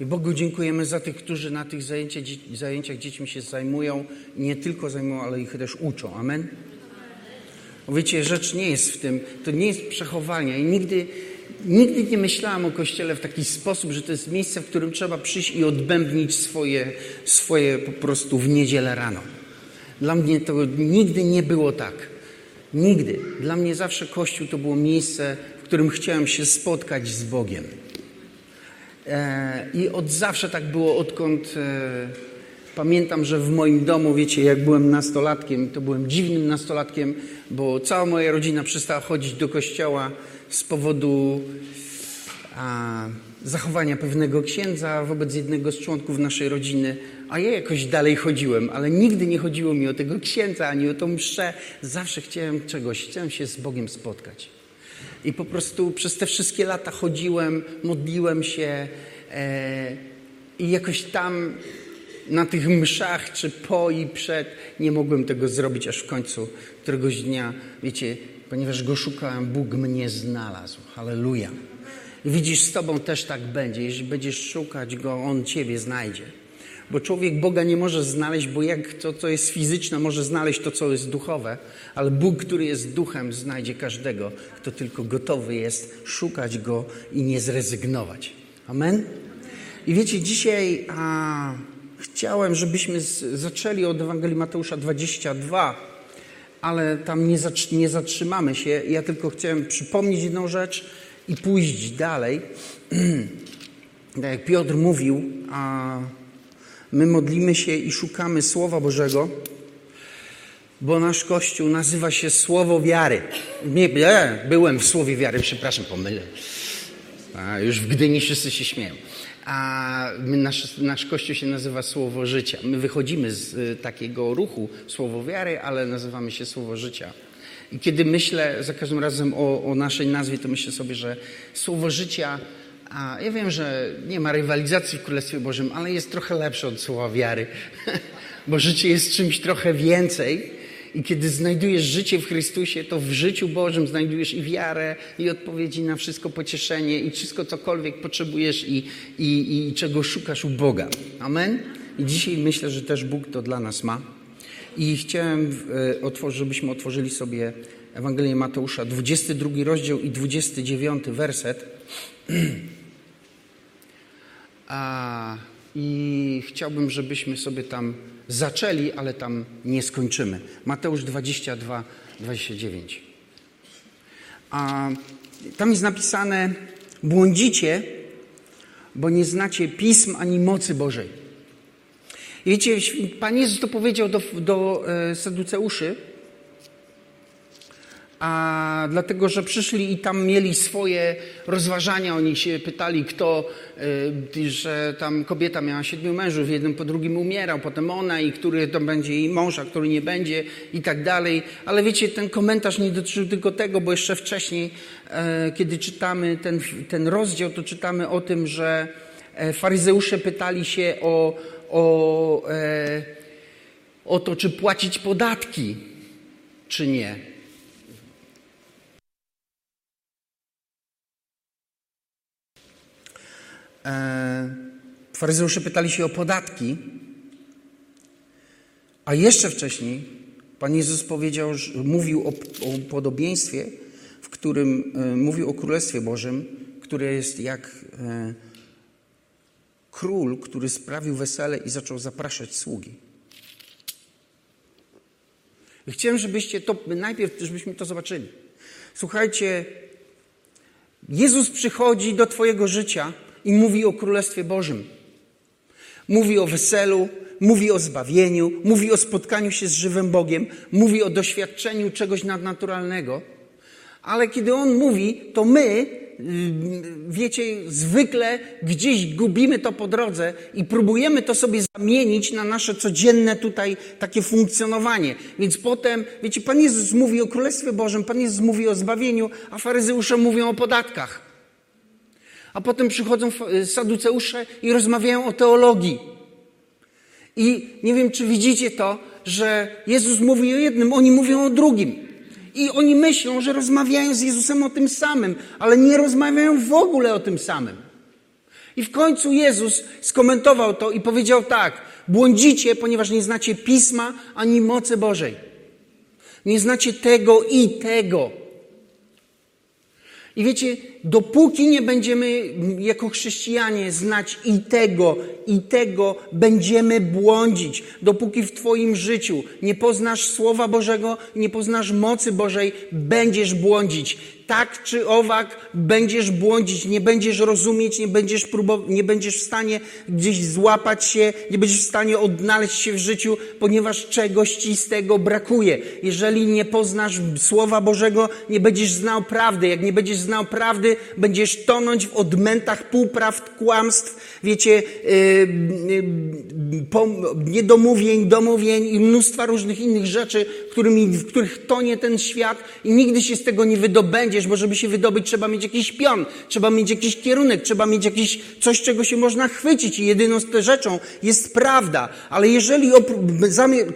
I Bogu dziękujemy za tych, którzy na tych zajęcia, zajęciach dziećmi się zajmują. Nie tylko zajmują, ale ich też uczą. Amen? Wiecie, rzecz nie jest w tym, to nie jest przechowanie. I nigdy, nigdy nie myślałam o Kościele w taki sposób, że to jest miejsce, w którym trzeba przyjść i odbębnić swoje, swoje po prostu w niedzielę rano. Dla mnie to nigdy nie było tak. Nigdy. Dla mnie zawsze Kościół to było miejsce, w którym chciałem się spotkać z Bogiem. E, I od zawsze tak było, odkąd e, pamiętam, że w moim domu, wiecie, jak byłem nastolatkiem, to byłem dziwnym nastolatkiem, bo cała moja rodzina przestała chodzić do kościoła z powodu zachowania pewnego księdza wobec jednego z członków naszej rodziny, a ja jakoś dalej chodziłem, ale nigdy nie chodziło mi o tego księdza ani o tą mszę. Zawsze chciałem czegoś, chciałem się z Bogiem spotkać. I po prostu przez te wszystkie lata chodziłem, modliłem się e, i jakoś tam na tych mszach, czy po i przed, nie mogłem tego zrobić, aż w końcu któregoś dnia, wiecie, ponieważ go szukałem, Bóg mnie znalazł. Halleluja. Widzisz, z Tobą też tak będzie. Jeśli będziesz szukać Go, On Ciebie znajdzie. Bo człowiek Boga nie może znaleźć, bo jak to, co jest fizyczne, może znaleźć to, co jest duchowe, ale Bóg, który jest duchem, znajdzie każdego, kto tylko gotowy jest szukać Go i nie zrezygnować. Amen? I wiecie, dzisiaj a, chciałem, żebyśmy z, zaczęli od Ewangelii Mateusza 22, ale tam nie, nie zatrzymamy się. Ja tylko chciałem przypomnieć jedną rzecz i pójść dalej. tak jak Piotr mówił, a My modlimy się i szukamy Słowa Bożego, bo nasz Kościół nazywa się Słowo Wiary. Nie, nie byłem w Słowie Wiary, przepraszam, pomylę. A, już w Gdyni wszyscy się śmieją. A nasz, nasz Kościół się nazywa Słowo Życia. My wychodzimy z y, takiego ruchu Słowo Wiary, ale nazywamy się Słowo Życia. I kiedy myślę za każdym razem o, o naszej nazwie, to myślę sobie, że Słowo Życia a ja wiem, że nie ma rywalizacji w Królestwie Bożym, ale jest trochę lepsze od słowa wiary, bo życie jest czymś trochę więcej. I kiedy znajdujesz życie w Chrystusie, to w życiu Bożym znajdujesz i wiarę, i odpowiedzi na wszystko pocieszenie, i wszystko cokolwiek potrzebujesz i, i, i czego szukasz u Boga. Amen? I dzisiaj myślę, że też Bóg to dla nas ma. I chciałem, e, żebyśmy otworzyli sobie Ewangelię Mateusza, 22 rozdział i 29 werset. A, I chciałbym, żebyśmy sobie tam zaczęli, ale tam nie skończymy. Mateusz 22, 29. A tam jest napisane: Błądzicie, bo nie znacie pism ani mocy Bożej. Wiecie, Pan Jezus to powiedział do, do e, Saduceuszy, a dlatego, że przyszli i tam mieli swoje rozważania, oni się pytali, kto, y, że tam kobieta miała siedmiu mężów, jeden po drugim umierał, potem ona i który to będzie jej mąż, a który nie będzie i tak dalej. Ale wiecie, ten komentarz nie dotyczył tylko tego, bo jeszcze wcześniej, e, kiedy czytamy ten, ten rozdział, to czytamy o tym, że e, faryzeusze pytali się o, o, e, o to, czy płacić podatki, czy nie. E, pytali się o podatki, a jeszcze wcześniej Pan Jezus powiedział, mówił o, o podobieństwie, w którym e, mówił o Królestwie Bożym, które jest jak e, król, który sprawił wesele i zaczął zapraszać sługi. chciałem, żebyście to, najpierw, żebyśmy to zobaczyli. Słuchajcie, Jezus przychodzi do Twojego życia i mówi o Królestwie Bożym. Mówi o weselu, mówi o zbawieniu, mówi o spotkaniu się z żywym Bogiem, mówi o doświadczeniu czegoś nadnaturalnego. Ale kiedy on mówi, to my, y, wiecie, zwykle gdzieś gubimy to po drodze i próbujemy to sobie zamienić na nasze codzienne tutaj takie funkcjonowanie. Więc potem, wiecie, Pan Jezus mówi o Królestwie Bożym, Pan Jezus mówi o zbawieniu, a faryzeusze mówią o podatkach a potem przychodzą saduceusze i rozmawiają o teologii. I nie wiem, czy widzicie to, że Jezus mówi o jednym, oni mówią o drugim. I oni myślą, że rozmawiają z Jezusem o tym samym, ale nie rozmawiają w ogóle o tym samym. I w końcu Jezus skomentował to i powiedział tak: Błądzicie, ponieważ nie znacie pisma ani mocy Bożej. Nie znacie tego i tego. I wiecie, dopóki nie będziemy jako chrześcijanie znać i tego, i tego, będziemy błądzić. Dopóki w Twoim życiu nie poznasz Słowa Bożego, nie poznasz mocy Bożej, będziesz błądzić tak czy owak będziesz błądzić, nie będziesz rozumieć, nie będziesz próbować, nie będziesz w stanie gdzieś złapać się, nie będziesz w stanie odnaleźć się w życiu, ponieważ czegoś ci z tego brakuje. Jeżeli nie poznasz Słowa Bożego, nie będziesz znał prawdy. Jak nie będziesz znał prawdy, będziesz tonąć w odmętach półprawd, kłamstw, wiecie, yy, yy, niedomówień, domówień i mnóstwa różnych innych rzeczy, którymi, w których tonie ten świat i nigdy się z tego nie wydobędzie bo żeby się wydobyć, trzeba mieć jakiś pion, trzeba mieć jakiś kierunek, trzeba mieć jakiś coś, czego się można chwycić i jedyną z rzeczą jest prawda. Ale jeżeli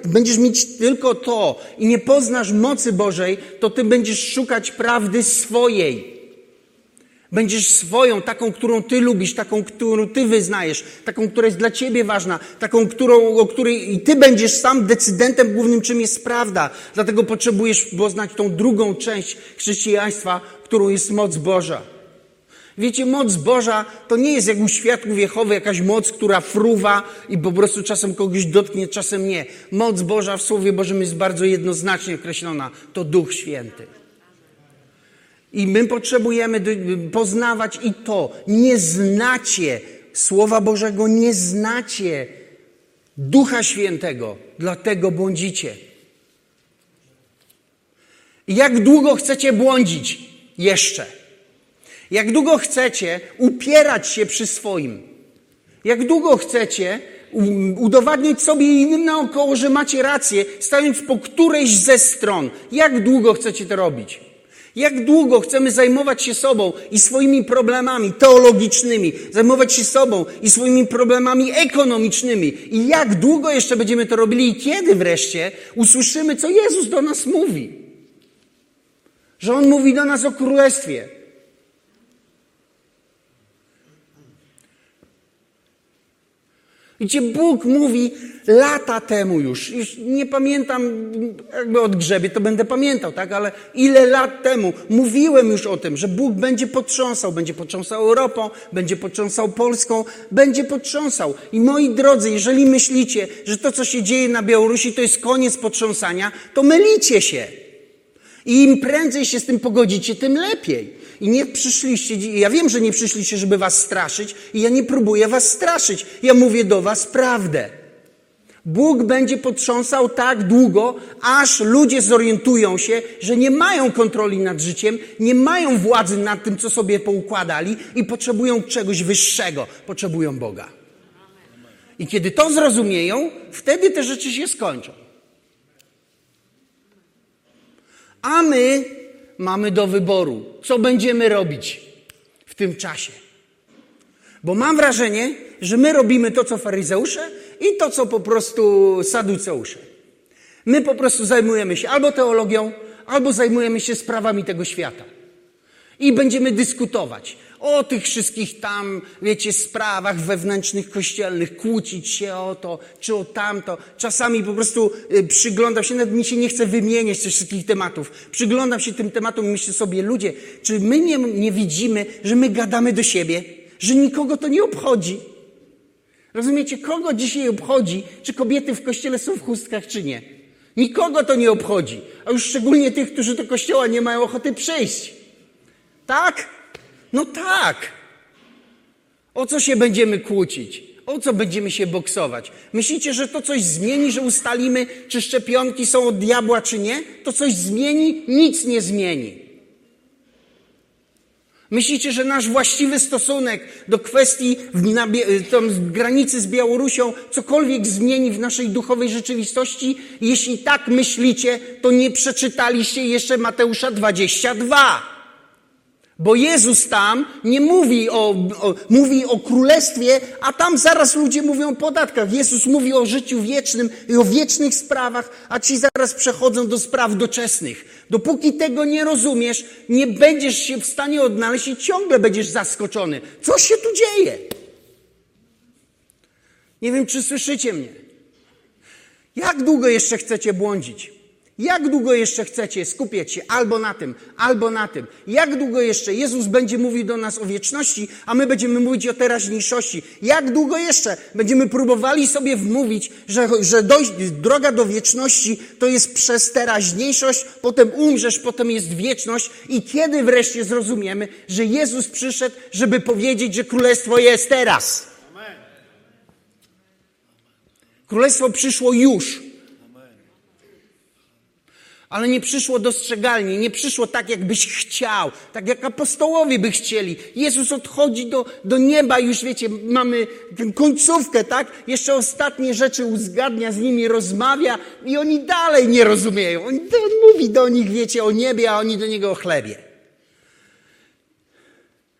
będziesz mieć tylko to i nie poznasz mocy Bożej, to ty będziesz szukać prawdy swojej. Będziesz swoją, taką, którą Ty lubisz, taką, którą Ty wyznajesz, taką, która jest dla Ciebie ważna, taką, którą, o której i Ty będziesz sam decydentem głównym, czym jest prawda. Dlatego potrzebujesz poznać tą drugą część chrześcijaństwa, którą jest moc Boża. Wiecie, moc Boża to nie jest jak u świadków Jehowy jakaś moc, która fruwa i po prostu czasem kogoś dotknie, czasem nie. Moc Boża w Słowie Bożym jest bardzo jednoznacznie określona. To Duch Święty. I my potrzebujemy poznawać i to. Nie znacie Słowa Bożego, nie znacie Ducha Świętego, dlatego błądzicie. Jak długo chcecie błądzić? Jeszcze. Jak długo chcecie upierać się przy swoim? Jak długo chcecie udowadniać sobie i innym naokoło, że macie rację, stając po którejś ze stron? Jak długo chcecie to robić? Jak długo chcemy zajmować się sobą i swoimi problemami teologicznymi, zajmować się sobą i swoimi problemami ekonomicznymi? I jak długo jeszcze będziemy to robili i kiedy wreszcie usłyszymy, co Jezus do nas mówi? Że On mówi do nas o królestwie, Gdzie Bóg mówi lata temu już, już nie pamiętam, jakby od grzebie to będę pamiętał, tak, ale ile lat temu mówiłem już o tym, że Bóg będzie potrząsał, będzie potrząsał Europą, będzie potrząsał Polską, będzie potrząsał. I moi drodzy, jeżeli myślicie, że to, co się dzieje na Białorusi, to jest koniec potrząsania, to mylicie się. I im prędzej się z tym pogodzicie, tym lepiej. I nie przyszliście, ja wiem, że nie przyszliście, żeby was straszyć, i ja nie próbuję was straszyć. Ja mówię do was prawdę. Bóg będzie potrząsał tak długo, aż ludzie zorientują się, że nie mają kontroli nad życiem, nie mają władzy nad tym, co sobie poukładali i potrzebują czegoś wyższego, potrzebują Boga. I kiedy to zrozumieją, wtedy te rzeczy się skończą. A my mamy do wyboru, co będziemy robić w tym czasie. Bo mam wrażenie, że my robimy to, co faryzeusze i to, co po prostu saduceusze. My po prostu zajmujemy się albo teologią, albo zajmujemy się sprawami tego świata. I będziemy dyskutować o tych wszystkich tam, wiecie, sprawach wewnętrznych, kościelnych, kłócić się o to, czy o tamto. Czasami po prostu y, przyglądam się, nawet mi się nie chce wymieniać tych wszystkich tematów. Przyglądam się tym tematom i myślę sobie, ludzie, czy my nie, nie widzimy, że my gadamy do siebie, że nikogo to nie obchodzi? Rozumiecie, kogo dzisiaj obchodzi, czy kobiety w kościele są w chustkach, czy nie? Nikogo to nie obchodzi, a już szczególnie tych, którzy do kościoła nie mają ochoty przyjść. Tak? No tak. O co się będziemy kłócić? O co będziemy się boksować? Myślicie, że to coś zmieni, że ustalimy, czy szczepionki są od diabła, czy nie? To coś zmieni? Nic nie zmieni. Myślicie, że nasz właściwy stosunek do kwestii na, tam, granicy z Białorusią cokolwiek zmieni w naszej duchowej rzeczywistości? Jeśli tak myślicie, to nie przeczytaliście jeszcze Mateusza 22. Bo Jezus tam nie mówi o, o, mówi o królestwie, a tam zaraz ludzie mówią o podatkach. Jezus mówi o życiu wiecznym i o wiecznych sprawach, a ci zaraz przechodzą do spraw doczesnych. Dopóki tego nie rozumiesz, nie będziesz się w stanie odnaleźć i ciągle będziesz zaskoczony. Co się tu dzieje? Nie wiem, czy słyszycie mnie. Jak długo jeszcze chcecie błądzić? Jak długo jeszcze chcecie skupiać się albo na tym, albo na tym? Jak długo jeszcze Jezus będzie mówił do nas o wieczności, a my będziemy mówić o teraźniejszości? Jak długo jeszcze będziemy próbowali sobie wmówić, że, że dojść, droga do wieczności to jest przez teraźniejszość, potem umrzesz, potem jest wieczność i kiedy wreszcie zrozumiemy, że Jezus przyszedł, żeby powiedzieć, że królestwo jest teraz? Królestwo przyszło już ale nie przyszło dostrzegalnie, nie przyszło tak, jakbyś chciał, tak jak apostołowie by chcieli. Jezus odchodzi do, do nieba, już wiecie, mamy końcówkę, tak? Jeszcze ostatnie rzeczy uzgadnia z nimi, rozmawia i oni dalej nie rozumieją. On, on mówi do nich, wiecie, o niebie, a oni do niego o chlebie.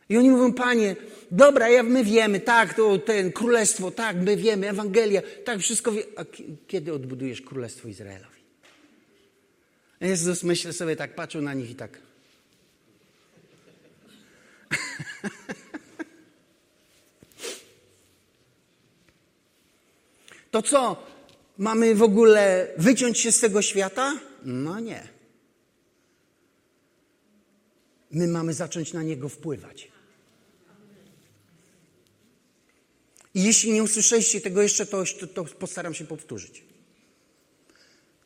I oni mówią, panie, dobra, ja, my wiemy, tak, to ten królestwo, tak, my wiemy, Ewangelia, tak, wszystko wie. A kiedy odbudujesz królestwo Izraela? Jezus myślę sobie tak, patrzył na nich i tak. To co? Mamy w ogóle wyciąć się z tego świata? No nie. My mamy zacząć na niego wpływać. I jeśli nie usłyszeliście tego jeszcze, to, to postaram się powtórzyć.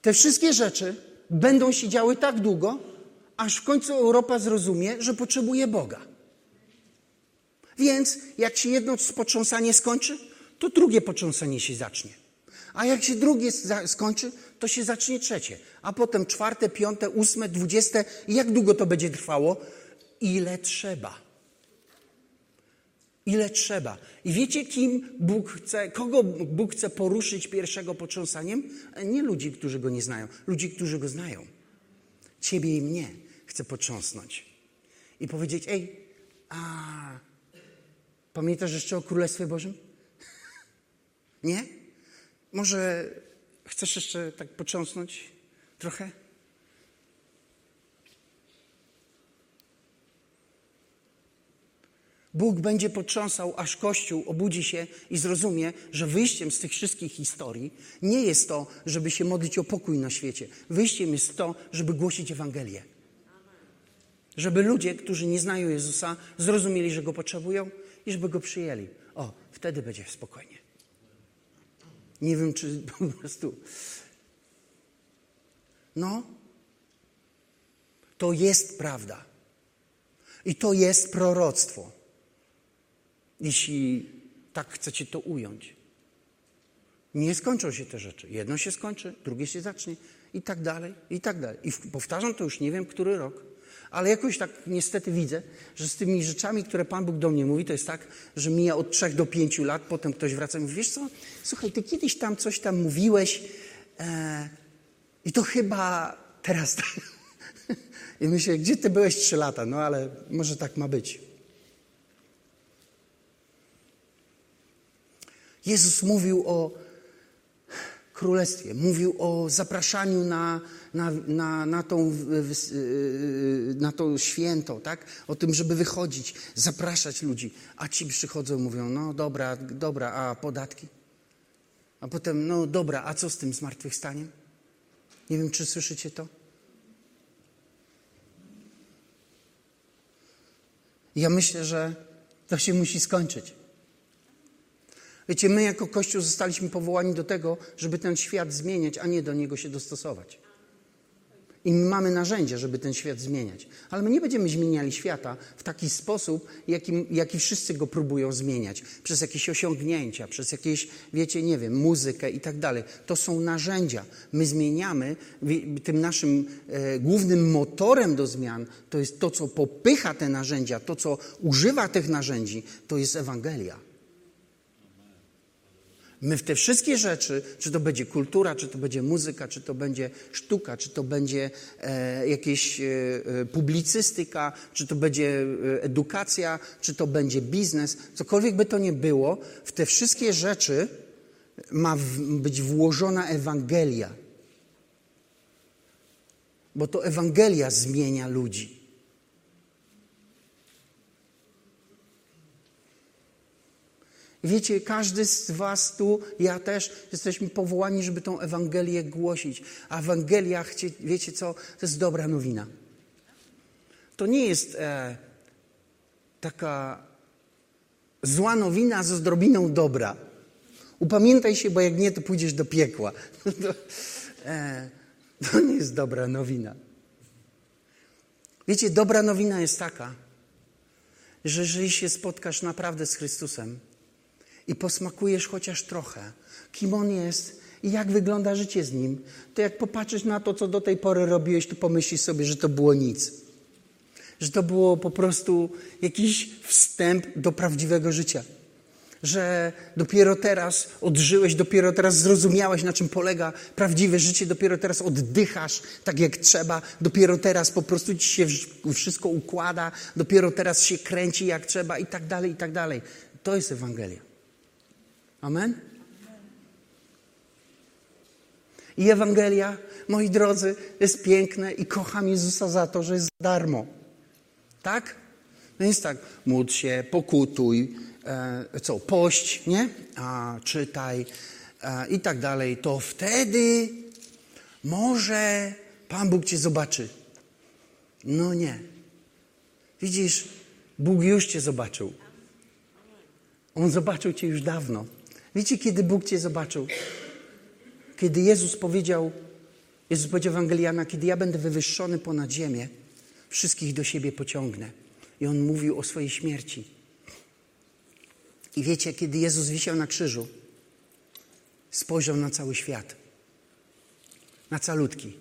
Te wszystkie rzeczy będą się działy tak długo, aż w końcu Europa zrozumie, że potrzebuje Boga. Więc jak się jedno potrząsanie skończy, to drugie potrząsanie się zacznie. A jak się drugie skończy, to się zacznie trzecie. A potem czwarte, piąte, ósme, dwudzieste. I jak długo to będzie trwało? Ile trzeba. Ile trzeba. I wiecie, kim Bóg chce, kogo Bóg chce poruszyć pierwszego potrząsaniem? Nie ludzi, którzy go nie znają, ludzi, którzy go znają. Ciebie i mnie chce potrząsnąć. I powiedzieć, ej, a pamiętasz jeszcze o Królestwie Bożym? nie? Może chcesz jeszcze tak potrząsnąć trochę? Bóg będzie potrząsał, aż Kościół obudzi się i zrozumie, że wyjściem z tych wszystkich historii nie jest to, żeby się modlić o pokój na świecie. Wyjściem jest to, żeby głosić Ewangelię. Żeby ludzie, którzy nie znają Jezusa, zrozumieli, że Go potrzebują i żeby Go przyjęli. O, wtedy będzie spokojnie. Nie wiem, czy po prostu. No, to jest prawda. I to jest proroctwo jeśli tak chcecie to ująć. Nie skończą się te rzeczy. Jedno się skończy, drugie się zacznie i tak dalej, i tak dalej. I powtarzam to już nie wiem, który rok, ale jakoś tak niestety widzę, że z tymi rzeczami, które Pan Bóg do mnie mówi, to jest tak, że mija od trzech do pięciu lat, potem ktoś wraca i mówi, wiesz co, słuchaj, ty kiedyś tam coś tam mówiłeś e, i to chyba teraz... I myślę, gdzie ty byłeś trzy lata? No ale może tak ma być. Jezus mówił o królestwie, mówił o zapraszaniu na, na, na, na, tą, na to święto, tak? O tym, żeby wychodzić, zapraszać ludzi. A ci przychodzą mówią, no dobra, dobra, a podatki? A potem, no dobra, a co z tym zmartwychwstaniem? Nie wiem, czy słyszycie to? Ja myślę, że to się musi skończyć. Wiecie, my jako Kościół zostaliśmy powołani do tego, żeby ten świat zmieniać, a nie do niego się dostosować. I my mamy narzędzia, żeby ten świat zmieniać. Ale my nie będziemy zmieniali świata w taki sposób, jaki, jaki wszyscy go próbują zmieniać. Przez jakieś osiągnięcia, przez jakieś, wiecie, nie wiem, muzykę i tak dalej. To są narzędzia. My zmieniamy, tym naszym e, głównym motorem do zmian to jest to, co popycha te narzędzia, to, co używa tych narzędzi, to jest Ewangelia. My w te wszystkie rzeczy, czy to będzie kultura, czy to będzie muzyka, czy to będzie sztuka, czy to będzie e, jakieś e, e publicystyka, czy to będzie e, edukacja, czy to będzie biznes, cokolwiek by to nie było, w te wszystkie rzeczy ma w, być włożona Ewangelia. Bo to Ewangelia zmienia ludzi. Wiecie, każdy z Was tu, ja też, jesteśmy powołani, żeby tą Ewangelię głosić. A Ewangelia, wiecie co, to jest dobra nowina. To nie jest e, taka zła nowina z odrobiną dobra. Upamiętaj się, bo jak nie, to pójdziesz do piekła. To, e, to nie jest dobra nowina. Wiecie, dobra nowina jest taka, że jeżeli się spotkasz naprawdę z Chrystusem i posmakujesz chociaż trochę, kim On jest i jak wygląda życie z Nim, to jak popatrzysz na to, co do tej pory robiłeś, to pomyślisz sobie, że to było nic. Że to było po prostu jakiś wstęp do prawdziwego życia że dopiero teraz odżyłeś, dopiero teraz zrozumiałeś, na czym polega prawdziwe życie, dopiero teraz oddychasz tak jak trzeba, dopiero teraz po prostu ci się wszystko układa, dopiero teraz się kręci jak trzeba i tak dalej, i tak dalej. To jest Ewangelia. Amen? I Ewangelia, moi drodzy, jest piękne i kocham Jezusa za to, że jest za darmo. Tak? No jest tak, módl się, pokutuj, e, co, pość, nie? A, czytaj e, i tak dalej, to wtedy może Pan Bóg cię zobaczy. No nie. Widzisz, Bóg już cię zobaczył. On zobaczył cię już dawno. Wiecie, kiedy Bóg cię zobaczył? Kiedy Jezus powiedział, Jezus powiedział Ewangeliana, kiedy ja będę wywyższony ponad ziemię, wszystkich do siebie pociągnę. I on mówił o swojej śmierci. I wiecie, kiedy Jezus wisiał na krzyżu, spojrzał na cały świat, na calutki.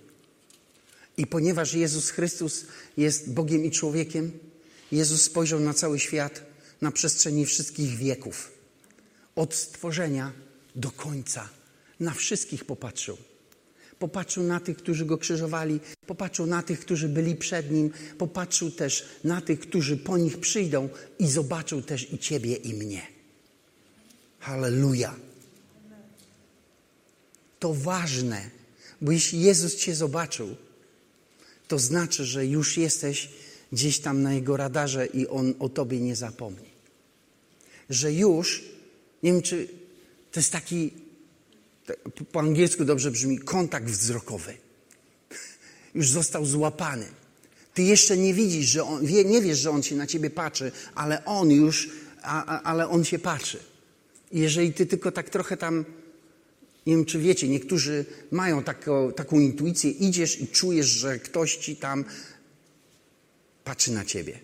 I ponieważ Jezus Chrystus jest Bogiem i człowiekiem, Jezus spojrzał na cały świat na przestrzeni wszystkich wieków. Od stworzenia do końca. Na wszystkich popatrzył. Popatrzył na tych, którzy go krzyżowali, popatrzył na tych, którzy byli przed nim, popatrzył też na tych, którzy po nich przyjdą i zobaczył też i ciebie, i mnie. Halleluja. To ważne, bo jeśli Jezus cię zobaczył, to znaczy, że już jesteś gdzieś tam na jego radarze i on o tobie nie zapomni. Że już, nie wiem czy to jest taki po angielsku dobrze brzmi kontakt wzrokowy. Już został złapany. Ty jeszcze nie widzisz, że on, wie, nie wiesz, że on się na ciebie patrzy, ale on już, a, a, ale on się patrzy. Jeżeli ty tylko tak trochę tam, nie wiem czy wiecie, niektórzy mają taką, taką intuicję, idziesz i czujesz, że ktoś ci tam patrzy na ciebie.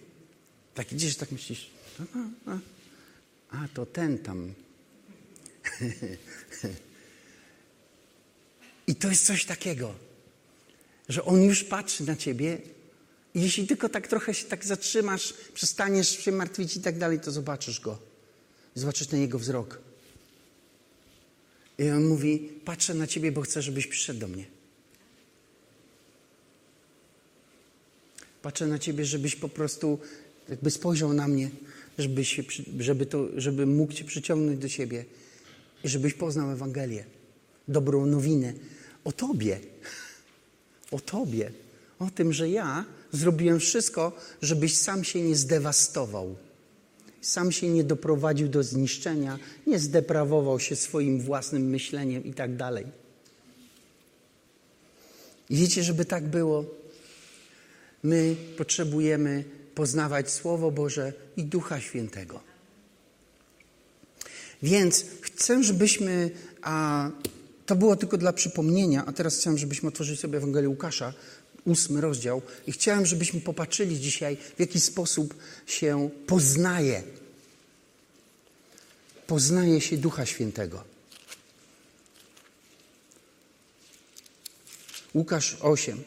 Tak idziesz, tak myślisz, a, a, a to ten tam. I to jest coś takiego, że On już patrzy na ciebie i jeśli tylko tak trochę się tak zatrzymasz, przestaniesz się martwić i tak dalej, to zobaczysz Go. Zobaczysz ten Jego wzrok. I On mówi, patrzę na ciebie, bo chcę, żebyś przyszedł do mnie. Patrzę na ciebie, żebyś po prostu jakby spojrzał na mnie, żeby, się, żeby, to, żeby mógł cię przyciągnąć do siebie żebyś poznał Ewangelię, dobrą nowinę, o Tobie. O Tobie. O tym, że ja zrobiłem wszystko, żebyś sam się nie zdewastował. Sam się nie doprowadził do zniszczenia, nie zdeprawował się swoim własnym myśleniem i tak dalej. I wiecie, żeby tak było, my potrzebujemy poznawać Słowo Boże i Ducha Świętego. Więc chcę, żebyśmy a, to było tylko dla przypomnienia, a teraz chciałem, żebyśmy otworzyli sobie Ewangelię Łukasza, ósmy rozdział i chciałem, żebyśmy popatrzyli dzisiaj, w jaki sposób się poznaje. Poznaje się Ducha Świętego. Łukasz 8.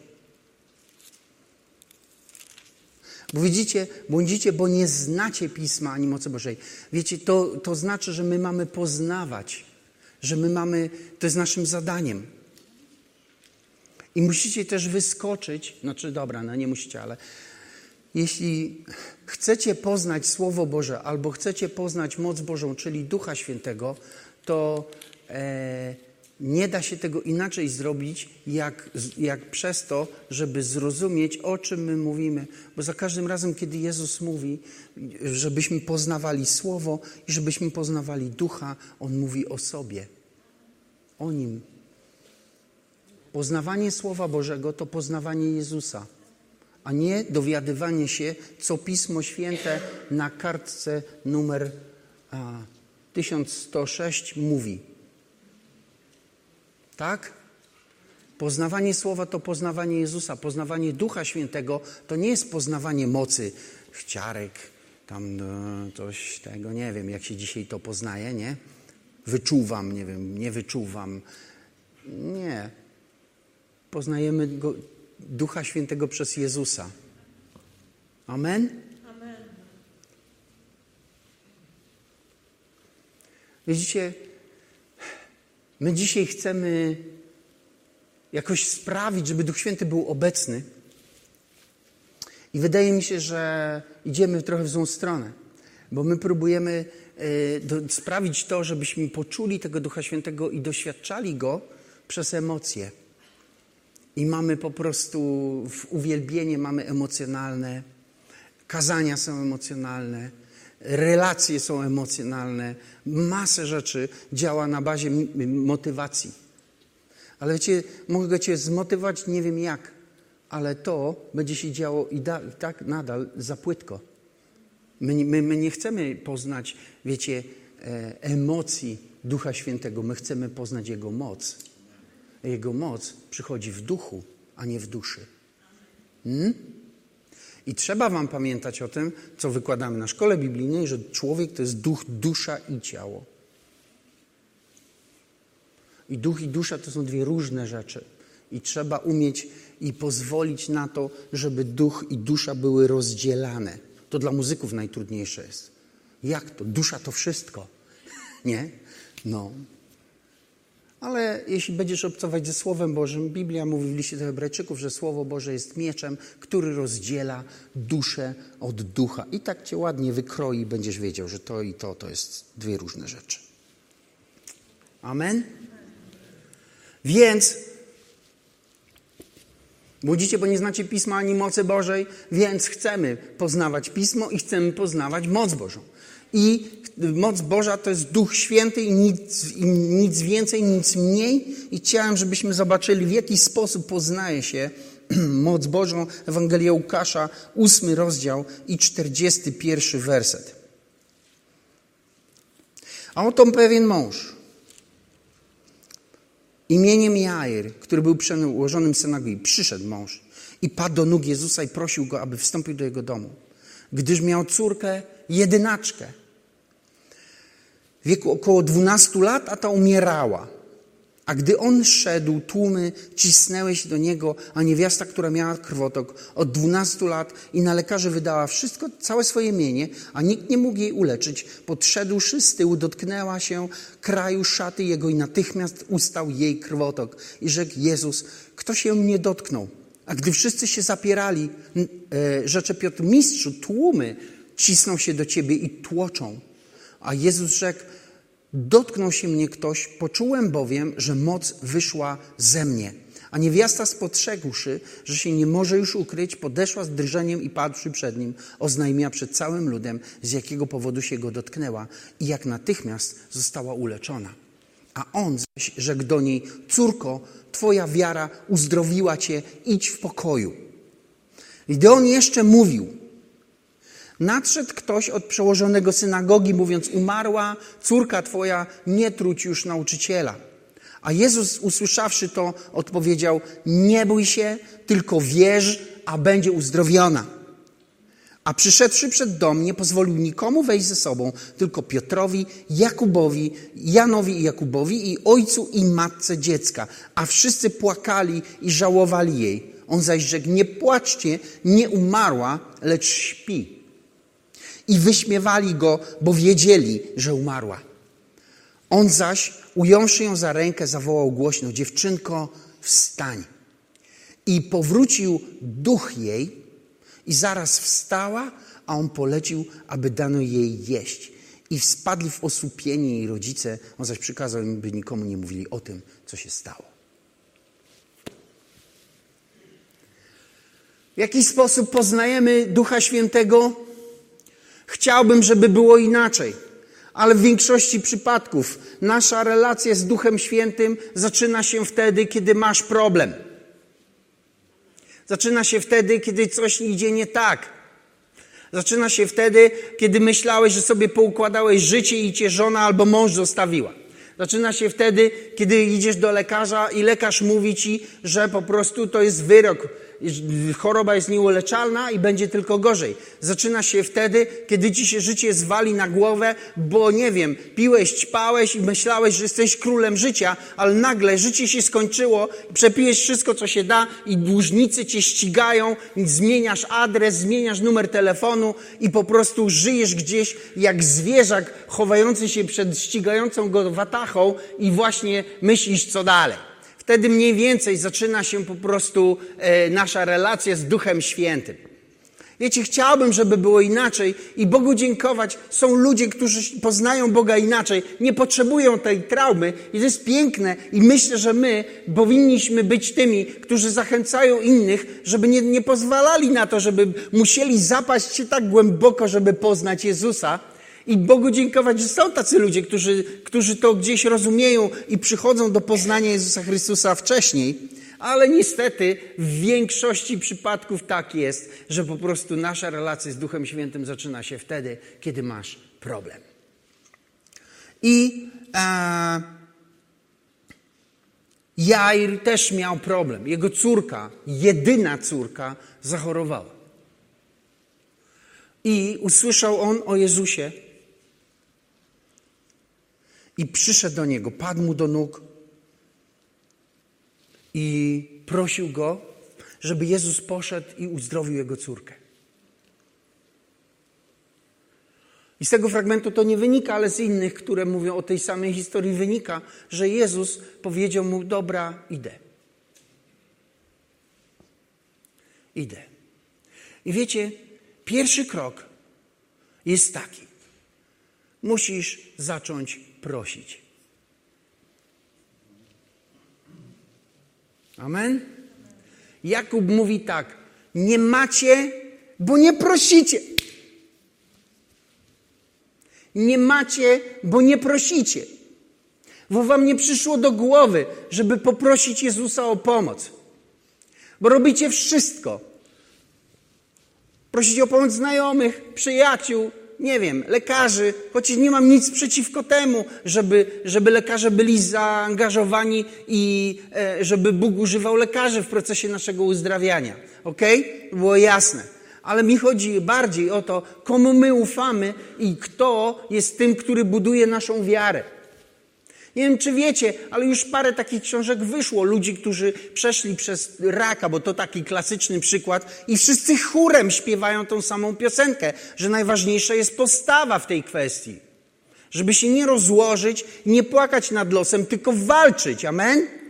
Bo widzicie, błądzicie, bo nie znacie Pisma ani mocy Bożej. Wiecie, to, to znaczy, że my mamy poznawać że my mamy, to jest naszym zadaniem. I musicie też wyskoczyć, znaczy dobra, no nie musicie, ale jeśli chcecie poznać Słowo Boże albo chcecie poznać moc Bożą, czyli Ducha Świętego, to e, Nie da się tego inaczej zrobić, jak, jak przez to, żeby zrozumieć, o czym my mówimy. Bo za każdym razem, kiedy Jezus mówi, żebyśmy poznawali Słowo i żebyśmy poznawali Ducha, On mówi o sobie, o Nim. Poznawanie Słowa Bożego to poznawanie Jezusa, a nie dowiadywanie się, co Pismo Święte na kartce numer a, 1106 mówi. Tak? Poznawanie Słowa to poznawanie Jezusa. Poznawanie Ducha Świętego to nie jest poznawanie mocy chciarek, tam no, coś tego, nie wiem, jak się dzisiaj to poznaje, nie? Wyczuwam, nie wiem, nie wyczuwam. Nie. Poznajemy go, Ducha Świętego przez Jezusa. Amen? Amen. Widzicie, My dzisiaj chcemy jakoś sprawić, żeby Duch Święty był obecny. I wydaje mi się, że idziemy trochę w złą stronę, bo my próbujemy e, sprawić to, żebyśmy poczuli tego Ducha Świętego i doświadczali Go przez emocje. I mamy po prostu w uwielbienie mamy emocjonalne, kazania są emocjonalne, relacje są emocjonalne, masę rzeczy działa na bazie motywacji. Ale wiecie, mogę Cię zmotywować nie wiem jak, ale to będzie się działo i, da, i tak nadal za płytko. My, my, my, nie chcemy poznać, wiecie, e, emocji Ducha Świętego, my chcemy poznać Jego moc. Jego moc przychodzi w duchu, a nie w duszy. Hmm? I trzeba Wam pamiętać o tym, co wykładamy na szkole biblijnej, że człowiek to jest duch, dusza i ciało. I duch i dusza to są dwie różne rzeczy. I trzeba umieć i pozwolić na to, żeby duch i dusza były rozdzielane. To dla muzyków najtrudniejsze jest. Jak to? Dusza to wszystko. Nie? No. Ale jeśli będziesz obcować ze Słowem Bożym, Biblia mówi w liście do Hebrajczyków, że Słowo Boże jest mieczem, który rozdziela duszę od ducha. I tak cię ładnie wykroi, będziesz wiedział, że to i to to jest dwie różne rzeczy. Amen? Więc budzicie, bo nie znacie Pisma ani mocy Bożej, więc chcemy poznawać Pismo i chcemy poznawać moc Bożą. I moc Boża to jest Duch Święty i nic, i nic więcej, nic mniej. I chciałem, żebyśmy zobaczyli, w jaki sposób poznaje się moc Bożą. Ewangelia Łukasza, ósmy rozdział i czterdziesty pierwszy werset. A oto pewien mąż imieniem Jair, który był przełożonym synagogi, przyszedł mąż i padł do nóg Jezusa i prosił go, aby wstąpił do jego domu, gdyż miał córkę jedynaczkę wieku około 12 lat, a ta umierała. A gdy on szedł, tłumy cisnęły się do niego, a niewiasta, która miała krwotok od 12 lat i na lekarzy wydała wszystko, całe swoje mienie, a nikt nie mógł jej uleczyć, podszedłszy z tyłu, dotknęła się kraju szaty jego i natychmiast ustał jej krwotok. I rzekł Jezus, kto się mnie dotknął? A gdy wszyscy się zapierali, e, rzecze Piotr, mistrzu, tłumy cisną się do ciebie i tłoczą. A Jezus rzekł, dotknął się mnie ktoś, poczułem bowiem, że moc wyszła ze mnie. A niewiasta spostrzegłszy, że się nie może już ukryć, podeszła z drżeniem i padłszy przed nim, oznajmiła przed całym ludem, z jakiego powodu się go dotknęła i jak natychmiast została uleczona. A on zaś rzekł do niej, córko, twoja wiara uzdrowiła cię, idź w pokoju. Gdy on jeszcze mówił, Nadszedł ktoś od przełożonego synagogi, mówiąc: Umarła córka twoja, nie truć już nauczyciela. A Jezus, usłyszawszy to, odpowiedział: Nie bój się, tylko wierz, a będzie uzdrowiona. A przyszedłszy przed dom, nie pozwolił nikomu wejść ze sobą, tylko Piotrowi, Jakubowi, Janowi i Jakubowi i ojcu i matce dziecka. A wszyscy płakali i żałowali jej. On zaś rzekł: Nie płaczcie, nie umarła, lecz śpi i wyśmiewali go, bo wiedzieli, że umarła. On zaś, ująwszy ją za rękę, zawołał głośno: Dziewczynko, wstań. I powrócił duch jej, i zaraz wstała, a on polecił, aby dano jej jeść. i spadli w osłupienie jej rodzice. On zaś przykazał im, by nikomu nie mówili o tym, co się stało. W jaki sposób poznajemy Ducha Świętego? Chciałbym, żeby było inaczej, ale w większości przypadków nasza relacja z Duchem Świętym zaczyna się wtedy, kiedy masz problem. Zaczyna się wtedy, kiedy coś idzie nie tak. Zaczyna się wtedy, kiedy myślałeś, że sobie poukładałeś życie i cię żona albo mąż zostawiła. Zaczyna się wtedy, kiedy idziesz do lekarza i lekarz mówi ci, że po prostu to jest wyrok choroba jest nieuleczalna i będzie tylko gorzej. Zaczyna się wtedy, kiedy ci się życie zwali na głowę, bo nie wiem, piłeś, ćpałeś i myślałeś, że jesteś królem życia, ale nagle życie się skończyło, przepijesz wszystko, co się da i dłużnicy cię ścigają, zmieniasz adres, zmieniasz numer telefonu i po prostu żyjesz gdzieś jak zwierzak chowający się przed ścigającą go watachą i właśnie myślisz, co dalej. Wtedy mniej więcej zaczyna się po prostu e, nasza relacja z Duchem Świętym. Wiecie, chciałbym, żeby było inaczej i Bogu dziękować. Są ludzie, którzy poznają Boga inaczej, nie potrzebują tej traumy i to jest piękne i myślę, że my powinniśmy być tymi, którzy zachęcają innych, żeby nie, nie pozwalali na to, żeby musieli zapaść się tak głęboko, żeby poznać Jezusa, i Bogu dziękować, że są tacy ludzie, którzy, którzy to gdzieś rozumieją i przychodzą do poznania Jezusa Chrystusa wcześniej, ale niestety w większości przypadków tak jest, że po prostu nasza relacja z Duchem Świętym zaczyna się wtedy, kiedy masz problem. I e, Jair też miał problem. Jego córka, jedyna córka, zachorowała. I usłyszał on o Jezusie i przyszedł do niego, padł mu do nóg i prosił go, żeby Jezus poszedł i uzdrowił jego córkę. I z tego fragmentu to nie wynika, ale z innych, które mówią o tej samej historii, wynika, że Jezus powiedział mu: Dobra, idę. Idę. I wiecie, pierwszy krok jest taki: musisz zacząć prosić. Amen? Jakub mówi tak: Nie macie, bo nie prosicie. Nie macie, bo nie prosicie. Bo wam nie przyszło do głowy, żeby poprosić Jezusa o pomoc. Bo robicie wszystko. Prosicie o pomoc znajomych, przyjaciół, nie wiem, lekarzy, chociaż nie mam nic przeciwko temu, żeby, żeby lekarze byli zaangażowani i e, żeby Bóg używał lekarzy w procesie naszego uzdrawiania. Ok? Było jasne. Ale mi chodzi bardziej o to, komu my ufamy i kto jest tym, który buduje naszą wiarę. Nie wiem, czy wiecie, ale już parę takich książek wyszło. Ludzi, którzy przeszli przez raka, bo to taki klasyczny przykład, i wszyscy chórem śpiewają tą samą piosenkę, że najważniejsza jest postawa w tej kwestii. Żeby się nie rozłożyć, nie płakać nad losem, tylko walczyć. Amen?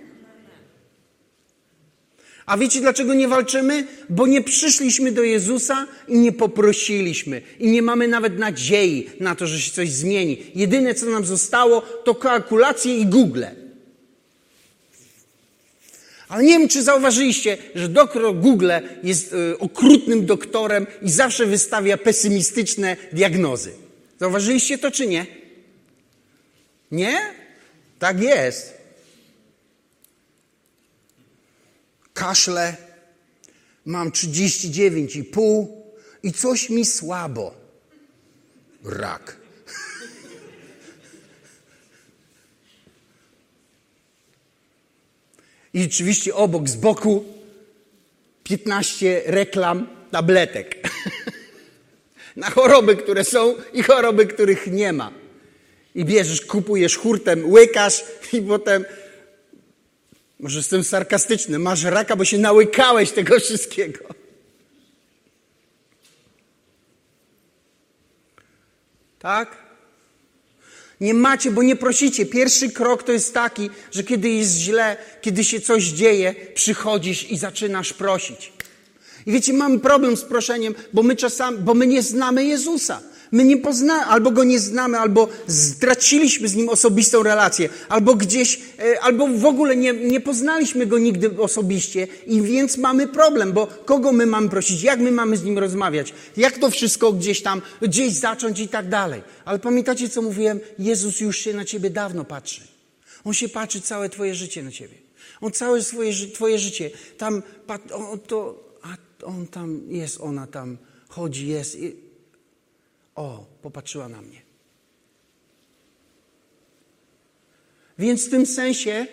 A wiecie dlaczego nie walczymy? Bo nie przyszliśmy do Jezusa i nie poprosiliśmy. I nie mamy nawet nadziei na to, że się coś zmieni. Jedyne, co nam zostało, to kalkulacje i Google. Ale nie wiem, czy zauważyliście, że doktor Google jest y, okrutnym doktorem i zawsze wystawia pesymistyczne diagnozy. Zauważyliście to, czy nie? Nie? Tak jest. Kaszle, mam 39,5 i coś mi słabo. Rak. I oczywiście obok, z boku 15 reklam tabletek. Na choroby, które są i choroby, których nie ma. I bierzesz, kupujesz hurtem, łykasz i potem może jestem sarkastyczny. Masz raka, bo się nałykałeś tego wszystkiego. Tak? Nie macie, bo nie prosicie. Pierwszy krok to jest taki, że kiedy jest źle, kiedy się coś dzieje, przychodzisz i zaczynasz prosić. I wiecie, mamy problem z proszeniem, bo my czasami, bo my nie znamy Jezusa. My nie poznamy, albo go nie znamy, albo straciliśmy z nim osobistą relację, albo gdzieś, e, albo w ogóle nie, nie poznaliśmy go nigdy osobiście i więc mamy problem, bo kogo my mamy prosić, jak my mamy z nim rozmawiać, jak to wszystko gdzieś tam, gdzieś zacząć i tak dalej. Ale pamiętacie, co mówiłem? Jezus już się na ciebie dawno patrzy. On się patrzy całe twoje życie na ciebie. On całe swoje, twoje życie, tam, on, to, on tam jest, ona tam chodzi, jest. I, o, popatrzyła na mnie. Więc w tym sensie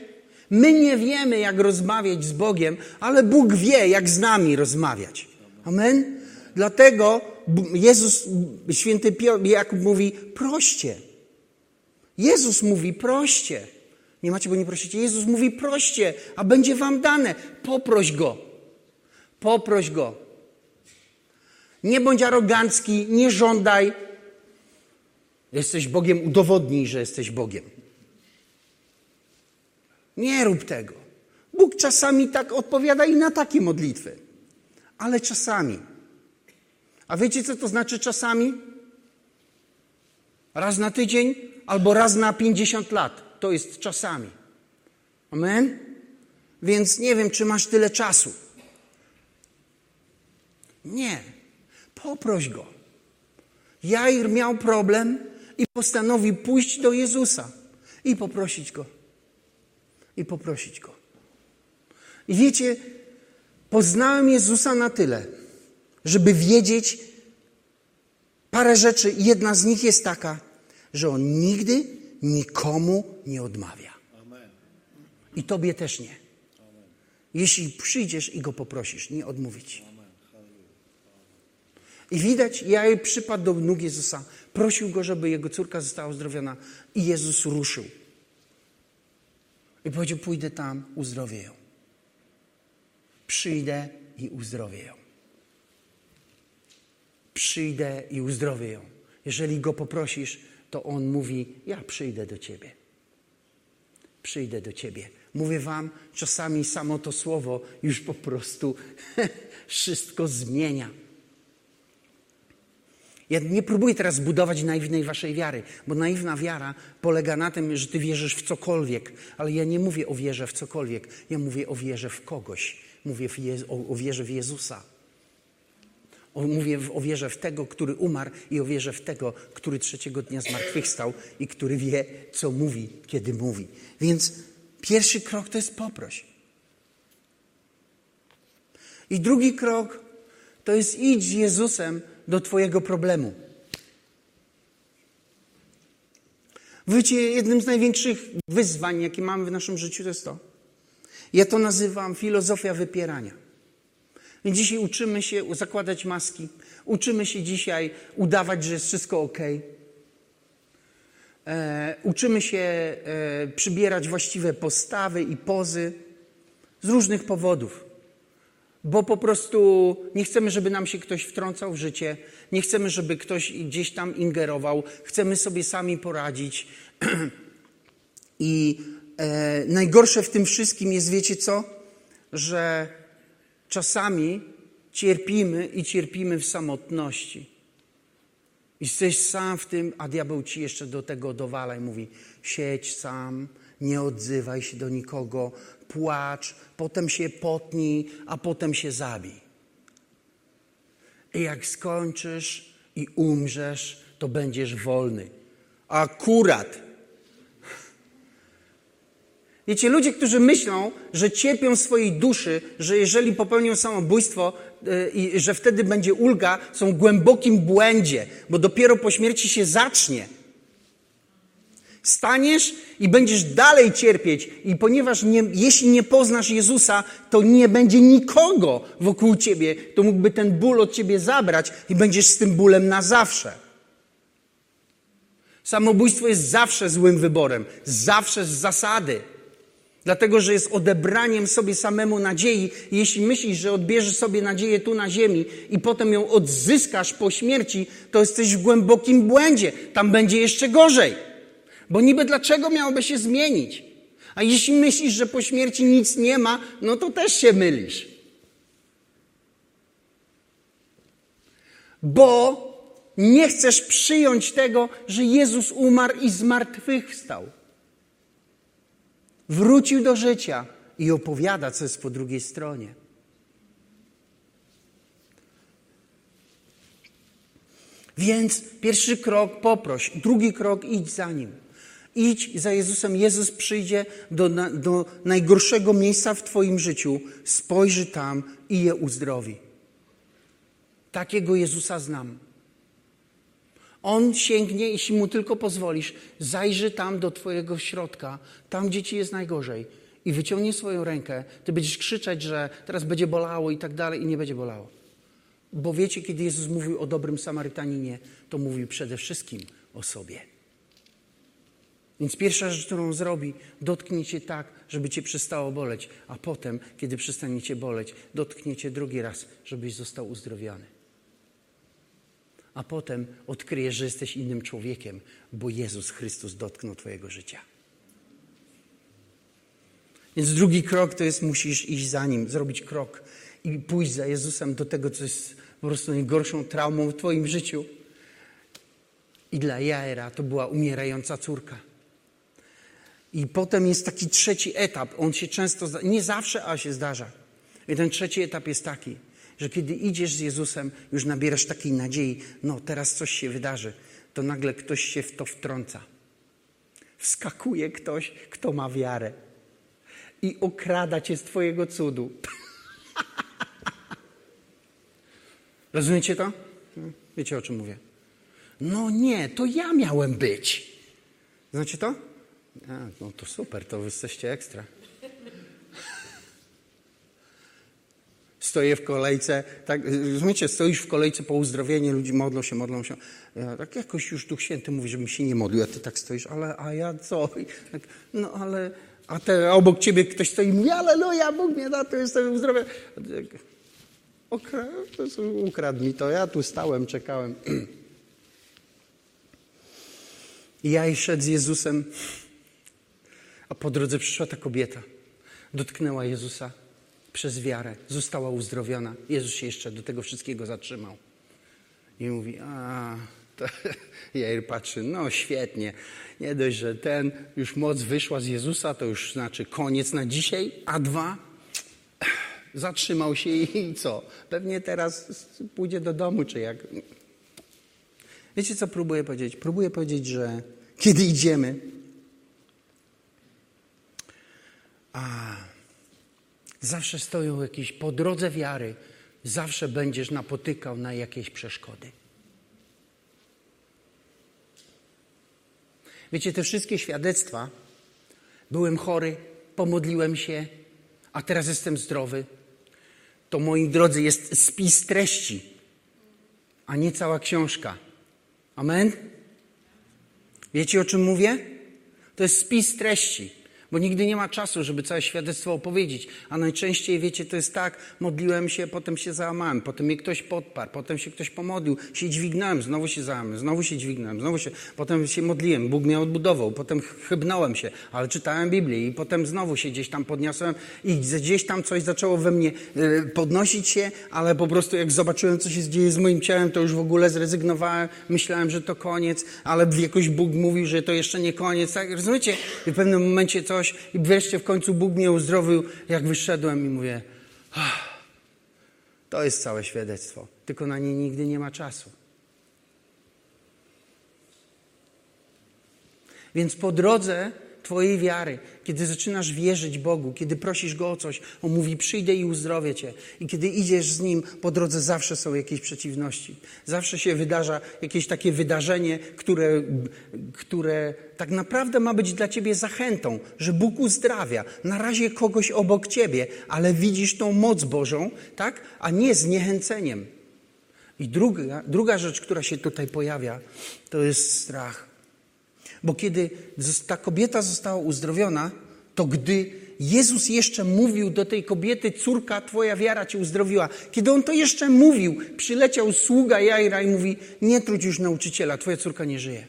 my nie wiemy, jak rozmawiać z Bogiem, ale Bóg wie, jak z nami rozmawiać. Amen? Dlatego Jezus, święty Jakub mówi, proście. Jezus mówi, proście. Nie macie, bo nie prosicie. Jezus mówi, proście, a będzie wam dane. Poproś Go. Poproś Go. Nie bądź arogancki, nie żądaj. Jesteś Bogiem, udowodnij, że jesteś Bogiem. Nie rób tego. Bóg czasami tak odpowiada i na takie modlitwy. Ale czasami. A wiecie, co to znaczy czasami? Raz na tydzień albo raz na 50 lat. To jest czasami. Amen? Więc nie wiem, czy masz tyle czasu. Nie. Poproś go. Jair miał problem i postanowił pójść do Jezusa i poprosić go. I poprosić go. I wiecie, poznałem Jezusa na tyle, żeby wiedzieć parę rzeczy. Jedna z nich jest taka, że on nigdy nikomu nie odmawia. I tobie też nie. Jeśli przyjdziesz i go poprosisz, nie odmówić. I widać, ja przypadł do nóg Jezusa, prosił go, żeby jego córka została uzdrowiona i Jezus ruszył. I powiedział, pójdę tam, uzdrowię ją. Przyjdę i uzdrowię ją. Przyjdę i uzdrowię ją. Jeżeli go poprosisz, to on mówi: Ja przyjdę do ciebie. Przyjdę do ciebie. Mówię wam, czasami samo to słowo już po prostu wszystko zmienia. Ja nie próbuję teraz budować naiwnej waszej wiary, bo naiwna wiara polega na tym, że ty wierzysz w cokolwiek, ale ja nie mówię o wierze w cokolwiek, ja mówię o wierze w kogoś, mówię o wierze w Jezusa. O, mówię o wierze w tego, który umarł i o wierze w tego, który trzeciego dnia zmartwychwstał i który wie, co mówi, kiedy mówi. Więc pierwszy krok to jest poproś. I drugi krok to jest idź z Jezusem do Twojego problemu. Wiecie, jednym z największych wyzwań, jakie mamy w naszym życiu, to jest to. Ja to nazywam filozofia wypierania. Dzisiaj uczymy się zakładać maski, uczymy się dzisiaj udawać, że jest wszystko ok. E, uczymy się e, przybierać właściwe postawy i pozy z różnych powodów bo po prostu nie chcemy, żeby nam się ktoś wtrącał w życie, nie chcemy, żeby ktoś gdzieś tam ingerował, chcemy sobie sami poradzić. I e, najgorsze w tym wszystkim jest, wiecie co? Że czasami cierpimy i cierpimy w samotności. Jesteś sam w tym, a diabeł ci jeszcze do tego dowala i mówi: siedź sam, nie odzywaj się do nikogo, płacz, potem się potnij, a potem się zabij. I jak skończysz i umrzesz, to będziesz wolny. Akurat. Wiecie, ludzie, którzy myślą, że cierpią swojej duszy, że jeżeli popełnią samobójstwo yy, i że wtedy będzie ulga, są w głębokim błędzie, bo dopiero po śmierci się zacznie. Staniesz i będziesz dalej cierpieć, i ponieważ nie, jeśli nie poznasz Jezusa, to nie będzie nikogo wokół ciebie, kto mógłby ten ból od ciebie zabrać, i będziesz z tym bólem na zawsze. Samobójstwo jest zawsze złym wyborem, zawsze z zasady. Dlatego, że jest odebraniem sobie samemu nadziei. Jeśli myślisz, że odbierzesz sobie nadzieję tu na ziemi i potem ją odzyskasz po śmierci, to jesteś w głębokim błędzie. Tam będzie jeszcze gorzej. Bo niby dlaczego miałoby się zmienić? A jeśli myślisz, że po śmierci nic nie ma, no to też się mylisz. Bo nie chcesz przyjąć tego, że Jezus umarł i zmartwychwstał. Wrócił do życia i opowiada, co jest po drugiej stronie. Więc pierwszy krok poproś, drugi krok idź za nim. Idź za Jezusem. Jezus przyjdzie do, do najgorszego miejsca w Twoim życiu, spojrzy tam i je uzdrowi. Takiego Jezusa znam. On sięgnie, jeśli mu tylko pozwolisz, zajrzy tam do Twojego środka, tam gdzie Ci jest najgorzej i wyciągnie swoją rękę. Ty będziesz krzyczeć, że teraz będzie bolało i tak dalej, i nie będzie bolało. Bo wiecie, kiedy Jezus mówił o dobrym Samarytaninie, to mówił przede wszystkim o sobie. Więc pierwsza rzecz, którą zrobi, dotknie cię tak, żeby cię przestało boleć, a potem, kiedy przestanie cię boleć, dotknie cię drugi raz, żebyś został uzdrowiony. A potem odkryjesz, że jesteś innym człowiekiem, bo Jezus Chrystus dotknął twojego życia. Więc drugi krok to jest, musisz iść za Nim, zrobić krok i pójść za Jezusem do tego, co jest po prostu najgorszą traumą w Twoim życiu. I dla Jaira to była umierająca córka. I potem jest taki trzeci etap. On się często, nie zawsze, a się zdarza. I ten trzeci etap jest taki, że kiedy idziesz z Jezusem, już nabierasz takiej nadziei, no teraz coś się wydarzy, to nagle ktoś się w to wtrąca. Wskakuje ktoś, kto ma wiarę i okrada cię z twojego cudu. Rozumiecie to? Wiecie o czym mówię? No nie, to ja miałem być. Znacie to? A, no to super, to wy jesteście ekstra. Stoję w kolejce, tak, rozumiecie, stoisz w kolejce po uzdrowienie, ludzi modlą się, modlą się. Ja, tak jakoś już Duch Święty mówi, żebym się nie modlił, a ty tak stoisz, ale a ja co? Tak, no ale, a te obok ciebie ktoś stoi i mówi, aleluja, Bóg mnie da, to jestem uzdrowiony. Ukradł mi to, ja tu stałem, czekałem. I ja szedł z Jezusem, a po drodze przyszła ta kobieta. Dotknęła Jezusa przez wiarę, została uzdrowiona. Jezus się jeszcze do tego wszystkiego zatrzymał. I mówi, a, to Jair patrzy, no świetnie. Nie dość, że ten, już moc wyszła z Jezusa, to już znaczy koniec na dzisiaj, a dwa, zatrzymał się i co? Pewnie teraz pójdzie do domu, czy jak. Wiecie, co próbuję powiedzieć? Próbuję powiedzieć, że kiedy idziemy, a zawsze stoją jakieś, po drodze wiary, zawsze będziesz napotykał na jakieś przeszkody. Wiecie, te wszystkie świadectwa, byłem chory, pomodliłem się, a teraz jestem zdrowy, to moi drodzy jest spis treści, a nie cała książka. Amen? Wiecie o czym mówię? To jest spis treści bo nigdy nie ma czasu, żeby całe świadectwo opowiedzieć. A najczęściej, wiecie, to jest tak, modliłem się, potem się załamałem, potem mnie ktoś podparł, potem się ktoś pomodlił, się dźwignąłem, znowu się załamałem, znowu się dźwignąłem, znowu się, potem się modliłem, Bóg mnie odbudował, potem chybnąłem się, ale czytałem Biblię i potem znowu się gdzieś tam podniosłem i gdzieś tam coś zaczęło we mnie e, podnosić się, ale po prostu jak zobaczyłem, co się dzieje z moim ciałem, to już w ogóle zrezygnowałem, myślałem, że to koniec, ale jakoś Bóg mówił, że to jeszcze nie koniec, tak? Rozumiecie? I w pewnym momencie coś coś i wreszcie w końcu Bóg mnie uzdrowił, jak wyszedłem i mówię, to jest całe świadectwo, tylko na nie nigdy nie ma czasu. Więc po drodze Twojej wiary, kiedy zaczynasz wierzyć Bogu, kiedy prosisz Go o coś, On mówi przyjdę i uzdrowię Cię. I kiedy idziesz z Nim, po drodze zawsze są jakieś przeciwności. Zawsze się wydarza jakieś takie wydarzenie, które, które tak naprawdę ma być dla Ciebie zachętą, że Bóg uzdrawia. Na razie kogoś obok Ciebie, ale widzisz tą moc Bożą, tak? A nie zniechęceniem. I druga, druga rzecz, która się tutaj pojawia, to jest strach. Bo kiedy ta kobieta została uzdrowiona, to gdy Jezus jeszcze mówił do tej kobiety, córka, twoja wiara cię uzdrowiła. Kiedy on to jeszcze mówił, przyleciał sługa Jaira i mówi, nie trudź już nauczyciela, twoja córka nie żyje.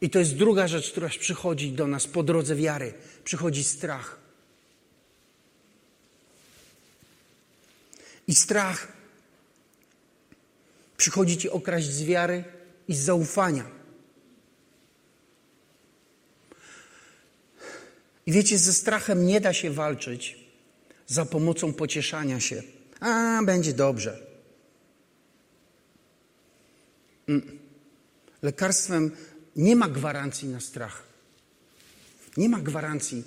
I to jest druga rzecz, która przychodzi do nas po drodze wiary. Przychodzi strach. I strach Przychodzi ci okraść z wiary i z zaufania. I wiecie, ze strachem nie da się walczyć za pomocą pocieszania się. A, będzie dobrze. Mm. Lekarstwem nie ma gwarancji na strach. Nie ma gwarancji.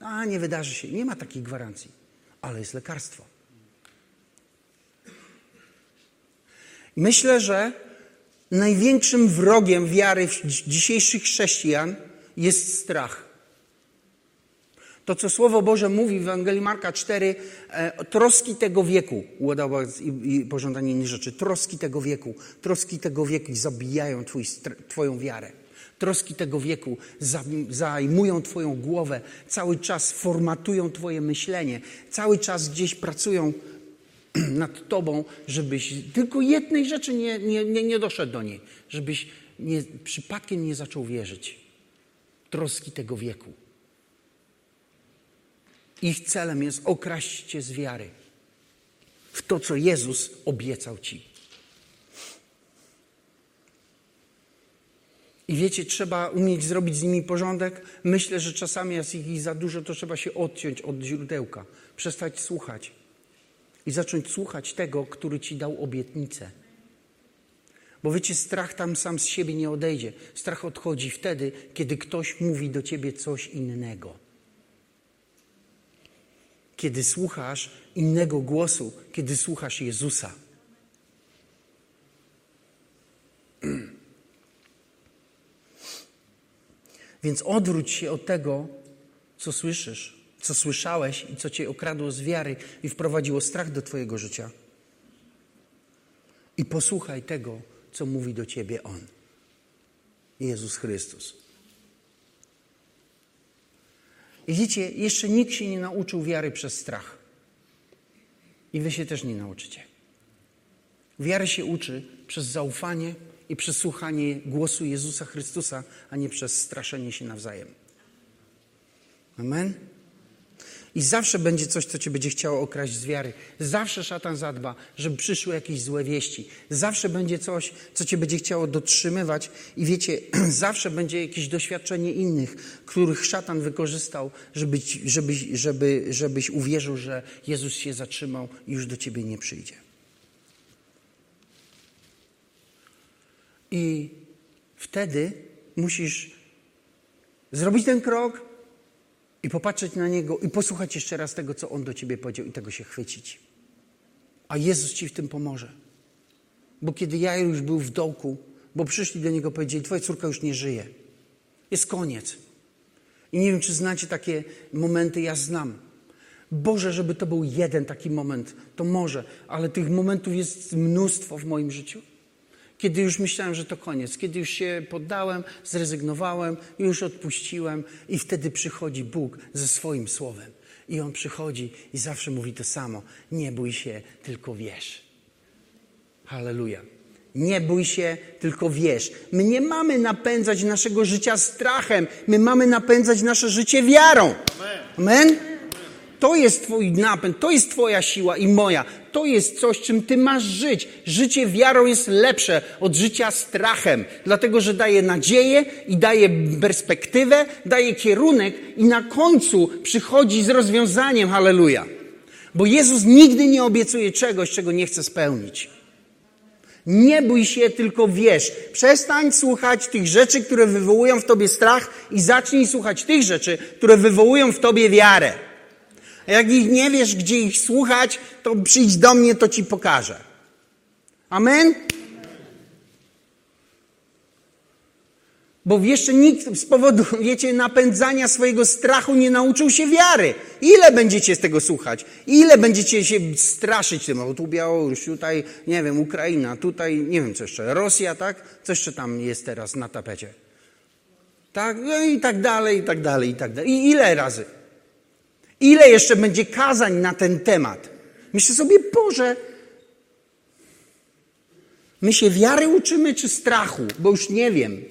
A, nie wydarzy się. Nie ma takiej gwarancji. Ale jest lekarstwo. Myślę, że największym wrogiem wiary dzisiejszych chrześcijan jest strach. To, co Słowo Boże mówi w Ewangelii Marka 4, e, troski tego wieku, i, i pożądanie innych rzeczy, troski tego wieku, troski tego wieku zabijają twój, Twoją wiarę. Troski tego wieku zajmują Twoją głowę, cały czas formatują Twoje myślenie, cały czas gdzieś pracują nad Tobą, żebyś tylko jednej rzeczy nie, nie, nie, nie doszedł do niej, żebyś nie, przypadkiem nie zaczął wierzyć. Troski tego wieku. Ich celem jest okraść cię z wiary w to, co Jezus obiecał ci. I wiecie, trzeba umieć zrobić z nimi porządek. Myślę, że czasami jest ich za dużo, to trzeba się odciąć od źródełka, przestać słuchać i zacząć słuchać tego, który ci dał obietnicę. Bo wiecie, strach tam sam z siebie nie odejdzie. Strach odchodzi wtedy, kiedy ktoś mówi do ciebie coś innego kiedy słuchasz innego głosu, kiedy słuchasz Jezusa. Więc odwróć się od tego, co słyszysz, co słyszałeś i co cię okradło z wiary i wprowadziło strach do twojego życia. I posłuchaj tego, co mówi do ciebie On, Jezus Chrystus. Widzicie, jeszcze nikt się nie nauczył wiary przez strach. I wy się też nie nauczycie. Wiary się uczy przez zaufanie i przez słuchanie głosu Jezusa Chrystusa, a nie przez straszenie się nawzajem. Amen? I zawsze będzie coś, co cię będzie chciało okraść z wiary. Zawsze szatan zadba, żeby przyszły jakieś złe wieści. Zawsze będzie coś, co cię będzie chciało dotrzymywać. I wiecie, zawsze będzie jakieś doświadczenie innych, których szatan wykorzystał, żeby, żeby, żeby, żebyś uwierzył, że Jezus się zatrzymał i już do ciebie nie przyjdzie. I wtedy musisz zrobić ten krok, i popatrzeć na Niego i posłuchać jeszcze raz tego, co On do Ciebie powiedział i tego się chwycić. A Jezus Ci w tym pomoże. Bo kiedy ja już był w dołku, bo przyszli do Niego powiedzieli, Twoja córka już nie żyje. Jest koniec. I nie wiem, czy znacie takie momenty, ja znam. Boże, żeby to był jeden taki moment, to może, ale tych momentów jest mnóstwo w moim życiu kiedy już myślałem, że to koniec, kiedy już się poddałem, zrezygnowałem, już odpuściłem, i wtedy przychodzi Bóg ze swoim słowem. I on przychodzi i zawsze mówi to samo: Nie bój się, tylko wierz. Halleluja. Nie bój się, tylko wierz. My nie mamy napędzać naszego życia strachem, my mamy napędzać nasze życie wiarą. Amen. Amen? To jest Twój napęd, to jest Twoja siła i moja. To jest coś, czym Ty masz żyć. Życie wiarą jest lepsze od życia strachem, dlatego że daje nadzieję i daje perspektywę, daje kierunek i na końcu przychodzi z rozwiązaniem. Halleluja. Bo Jezus nigdy nie obiecuje czegoś, czego nie chce spełnić. Nie bój się, tylko wiesz. Przestań słuchać tych rzeczy, które wywołują w tobie strach i zacznij słuchać tych rzeczy, które wywołują w tobie wiarę. Jak ich nie wiesz, gdzie ich słuchać, to przyjdź do mnie, to ci pokażę. Amen? Bo jeszcze nikt z powodu, wiecie, napędzania swojego strachu nie nauczył się wiary. Ile będziecie z tego słuchać? Ile będziecie się straszyć tym? O, tu Białoruś, tutaj, nie wiem, Ukraina, tutaj, nie wiem co jeszcze, Rosja, tak? Co jeszcze tam jest teraz na tapecie? Tak? No i tak dalej, i tak dalej, i tak dalej. I ile razy? Ile jeszcze będzie kazań na ten temat? Myślę sobie, Boże, my się wiary uczymy czy strachu? Bo już nie wiem.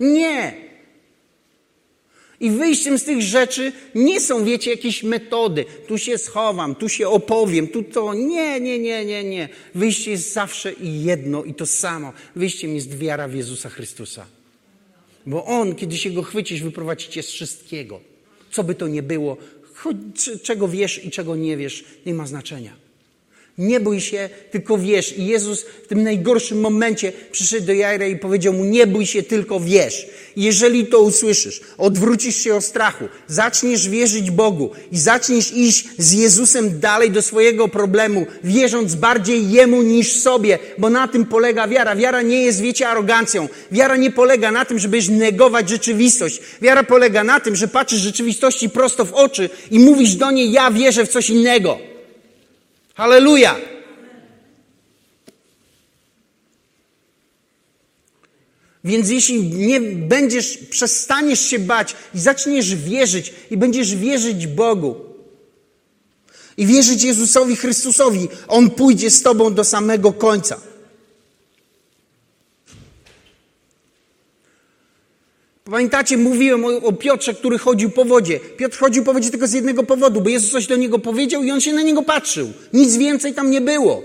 Nie. I wyjściem z tych rzeczy nie są, wiecie, jakieś metody. Tu się schowam, tu się opowiem, tu to. Nie, nie, nie, nie, nie. Wyjście jest zawsze i jedno i to samo. Wyjściem jest wiara w Jezusa Chrystusa. Bo On, kiedy się Go chwycisz, wyprowadzi cię z wszystkiego. Co by to nie było, czego wiesz i czego nie wiesz, nie ma znaczenia. Nie bój się, tylko wierz. I Jezus w tym najgorszym momencie przyszedł do Jajra i powiedział mu, nie bój się, tylko wierz. Jeżeli to usłyszysz, odwrócisz się od strachu, zaczniesz wierzyć Bogu i zaczniesz iść z Jezusem dalej do swojego problemu, wierząc bardziej Jemu niż sobie, bo na tym polega wiara. Wiara nie jest, wiecie, arogancją. Wiara nie polega na tym, żebyś negować rzeczywistość. Wiara polega na tym, że patrzysz rzeczywistości prosto w oczy i mówisz do niej, ja wierzę w coś innego. Halleluja! Więc jeśli nie będziesz, przestaniesz się bać i zaczniesz wierzyć i będziesz wierzyć Bogu i wierzyć Jezusowi Chrystusowi, On pójdzie z Tobą do samego końca. Pamiętacie, mówiłem o, o, Piotrze, który chodził po wodzie. Piotr chodził po wodzie tylko z jednego powodu, bo Jezus coś do niego powiedział i on się na niego patrzył. Nic więcej tam nie było.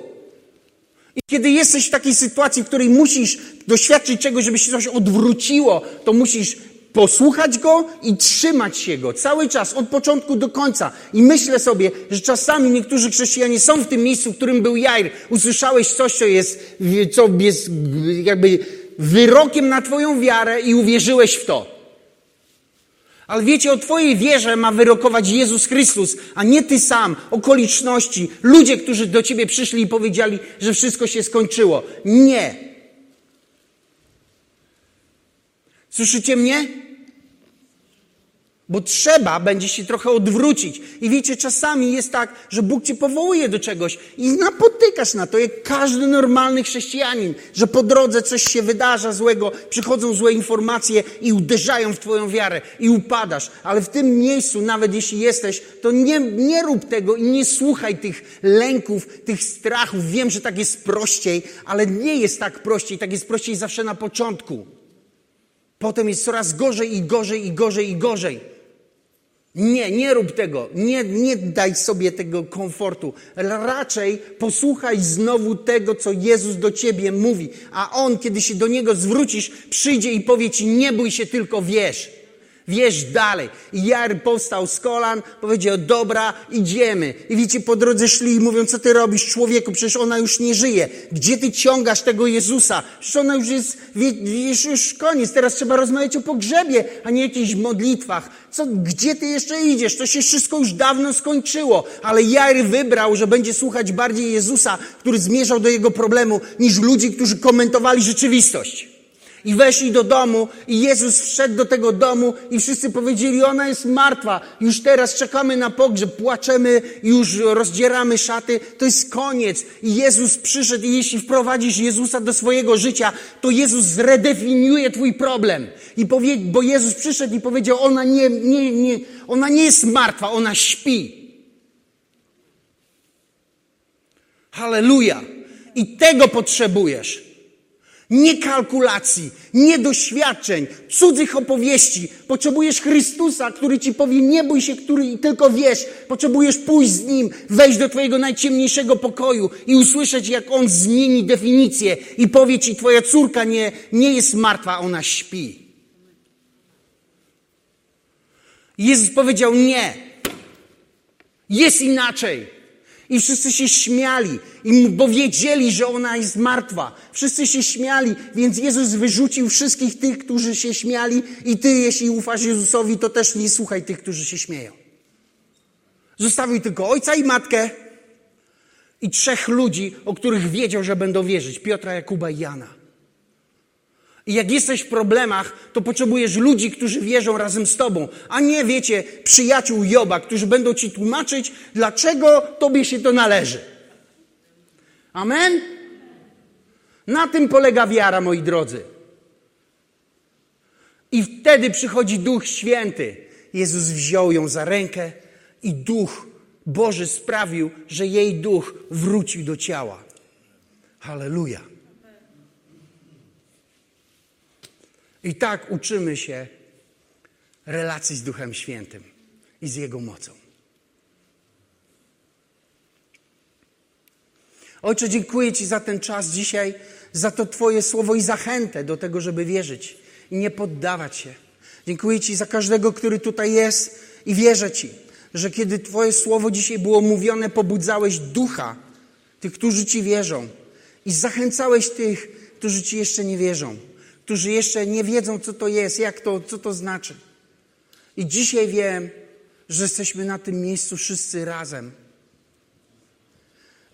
I kiedy jesteś w takiej sytuacji, w której musisz doświadczyć czegoś, żeby się coś odwróciło, to musisz posłuchać go i trzymać się go cały czas, od początku do końca. I myślę sobie, że czasami niektórzy chrześcijanie są w tym miejscu, w którym był Jair. Usłyszałeś coś, co jest, co jest jakby wyrokiem na Twoją wiarę i uwierzyłeś w to. Ale wiecie, o Twojej wierze ma wyrokować Jezus Chrystus, a nie Ty sam, okoliczności, ludzie, którzy do Ciebie przyszli i powiedzieli, że wszystko się skończyło. Nie. Słyszycie mnie? Bo trzeba będzie się trochę odwrócić. I wiecie, czasami jest tak, że Bóg cię powołuje do czegoś i napotykasz na to, jak każdy normalny chrześcijanin, że po drodze coś się wydarza złego, przychodzą złe informacje i uderzają w twoją wiarę i upadasz. Ale w tym miejscu, nawet jeśli jesteś, to nie, nie rób tego i nie słuchaj tych lęków, tych strachów. Wiem, że tak jest prościej, ale nie jest tak prościej. Tak jest prościej zawsze na początku. Potem jest coraz gorzej i gorzej i gorzej i gorzej. Nie, nie rób tego. Nie, nie daj sobie tego komfortu. Raczej posłuchaj znowu tego, co Jezus do ciebie mówi. A On, kiedy się do Niego zwrócisz, przyjdzie i powie ci, nie bój się, tylko wierz. Wierz dalej. I Jar powstał z kolan, powiedział, dobra, idziemy. I widzicie, po drodze szli i mówią, co ty robisz, człowieku, przecież ona już nie żyje. Gdzie ty ciągasz tego Jezusa? Przecież ona już jest, wiesz, już koniec, teraz trzeba rozmawiać o pogrzebie, a nie jakichś modlitwach. Co, gdzie ty jeszcze idziesz? To się wszystko już dawno skończyło. Ale Jary wybrał, że będzie słuchać bardziej Jezusa, który zmierzał do jego problemu, niż ludzi, którzy komentowali rzeczywistość. I weszli do domu i Jezus wszedł do tego domu i wszyscy powiedzieli, ona jest martwa. Już teraz czekamy na pogrzeb, płaczemy, już rozdzieramy szaty. To jest koniec. I Jezus przyszedł i jeśli wprowadzisz Jezusa do swojego życia, to Jezus zredefiniuje twój problem. I powie, bo Jezus przyszedł i powiedział, ona nie, nie, nie, ona nie jest martwa, ona śpi. Halleluja. I tego potrzebujesz. Nie kalkulacji, nie doświadczeń, cudzych opowieści. Potrzebujesz Chrystusa, który ci powie, nie bój się, który tylko wiesz. Potrzebujesz pójść z Nim, wejść do Twojego najciemniejszego pokoju i usłyszeć, jak On zmieni definicję i powie ci, Twoja córka nie, nie jest martwa, ona śpi. Jezus powiedział nie. Jest inaczej. I wszyscy się śmiali, bo wiedzieli, że ona jest martwa. Wszyscy się śmiali, więc Jezus wyrzucił wszystkich tych, którzy się śmiali i ty, jeśli ufasz Jezusowi, to też nie słuchaj tych, którzy się śmieją. Zostawił tylko ojca i matkę i trzech ludzi, o których wiedział, że będą wierzyć. Piotra, Jakuba i Jana. I jak jesteś w problemach, to potrzebujesz ludzi, którzy wierzą razem z tobą, a nie, wiecie, przyjaciół Joba, którzy będą ci tłumaczyć, dlaczego tobie się to należy. Amen? Na tym polega wiara, moi drodzy. I wtedy przychodzi Duch Święty. Jezus wziął ją za rękę i Duch Boży sprawił, że jej duch wrócił do ciała. Halleluja. I tak uczymy się relacji z Duchem Świętym i z Jego mocą. Ojcze, dziękuję Ci za ten czas dzisiaj, za to Twoje słowo i zachętę do tego, żeby wierzyć i nie poddawać się. Dziękuję Ci za każdego, który tutaj jest i wierzę Ci, że kiedy Twoje słowo dzisiaj było mówione, pobudzałeś ducha tych, którzy Ci wierzą i zachęcałeś tych, którzy Ci jeszcze nie wierzą, którzy jeszcze nie wiedzą, co to jest, jak to, co to znaczy. I dzisiaj wiem, że jesteśmy na tym miejscu wszyscy razem.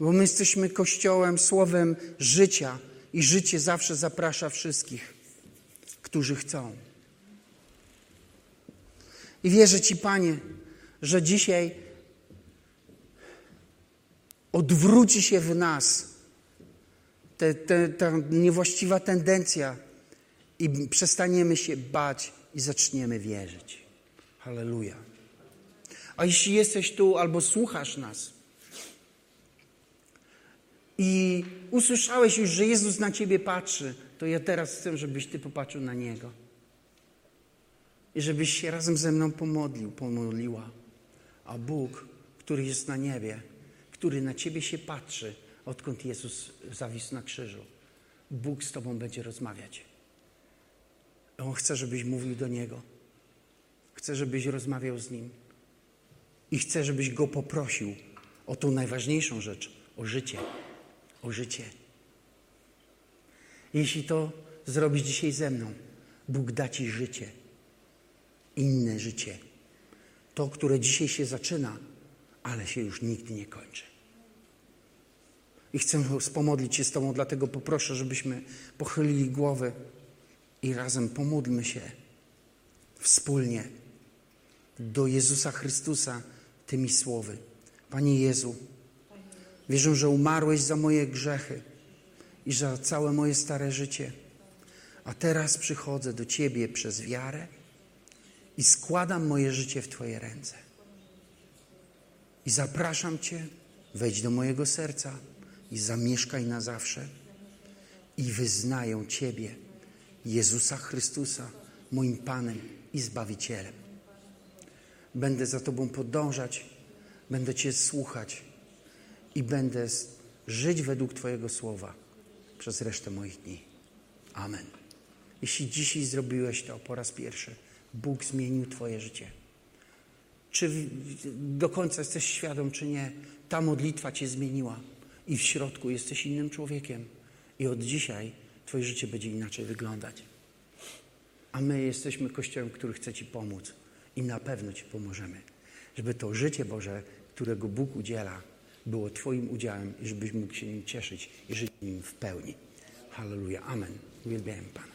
Bo my jesteśmy Kościołem, słowem życia i życie zawsze zaprasza wszystkich, którzy chcą. I wierzę Ci, Panie, że dzisiaj odwróci się w nas te, te, ta niewłaściwa tendencja i przestaniemy się bać i zaczniemy wierzyć. Halleluja. A jeśli jesteś tu albo słuchasz nas i usłyszałeś już, że Jezus na ciebie patrzy, to ja teraz chcę, żebyś ty popatrzył na Niego. I żebyś się razem ze mną pomodlił, pomodliła. A Bóg, który jest na niebie, który na ciebie się patrzy, odkąd Jezus zawisł na krzyżu, Bóg z tobą będzie rozmawiać. On chce, żebyś mówił do Niego. Chce, żebyś rozmawiał z Nim. I chce, żebyś Go poprosił o tą najważniejszą rzecz, o życie. O życie. Jeśli to zrobisz dzisiaj ze mną, Bóg da Ci życie. Inne życie. To, które dzisiaj się zaczyna, ale się już nigdy nie kończy. I chcę wspomodlić się z Tobą, dlatego poproszę, żebyśmy pochylili głowy i razem pomódlmy się wspólnie do Jezusa Chrystusa tymi słowy. Panie Jezu, wierzę, że umarłeś za moje grzechy i za całe moje stare życie. A teraz przychodzę do Ciebie przez wiarę i składam moje życie w Twoje ręce. I zapraszam Cię, wejdź do mojego serca i zamieszkaj na zawsze. I wyznaję Ciebie, Jezusa Chrystusa, moim Panem i Zbawicielem. Będę za Tobą podążać, będę Cię słuchać i będę żyć według Twojego słowa przez resztę moich dni. Amen. Jeśli dzisiaj zrobiłeś to po raz pierwszy, Bóg zmienił Twoje życie. Czy do końca jesteś świadom, czy nie, ta modlitwa Cię zmieniła i w środku jesteś innym człowiekiem. I od dzisiaj Twoje życie będzie inaczej wyglądać. A my jesteśmy Kościołem, który chce Ci pomóc i na pewno Ci pomożemy, żeby to życie Boże, którego Bóg udziela, było Twoim udziałem i żebyś mógł się nim cieszyć i żyć nim w pełni. Halleluja. Amen. Uwielbiam Pana.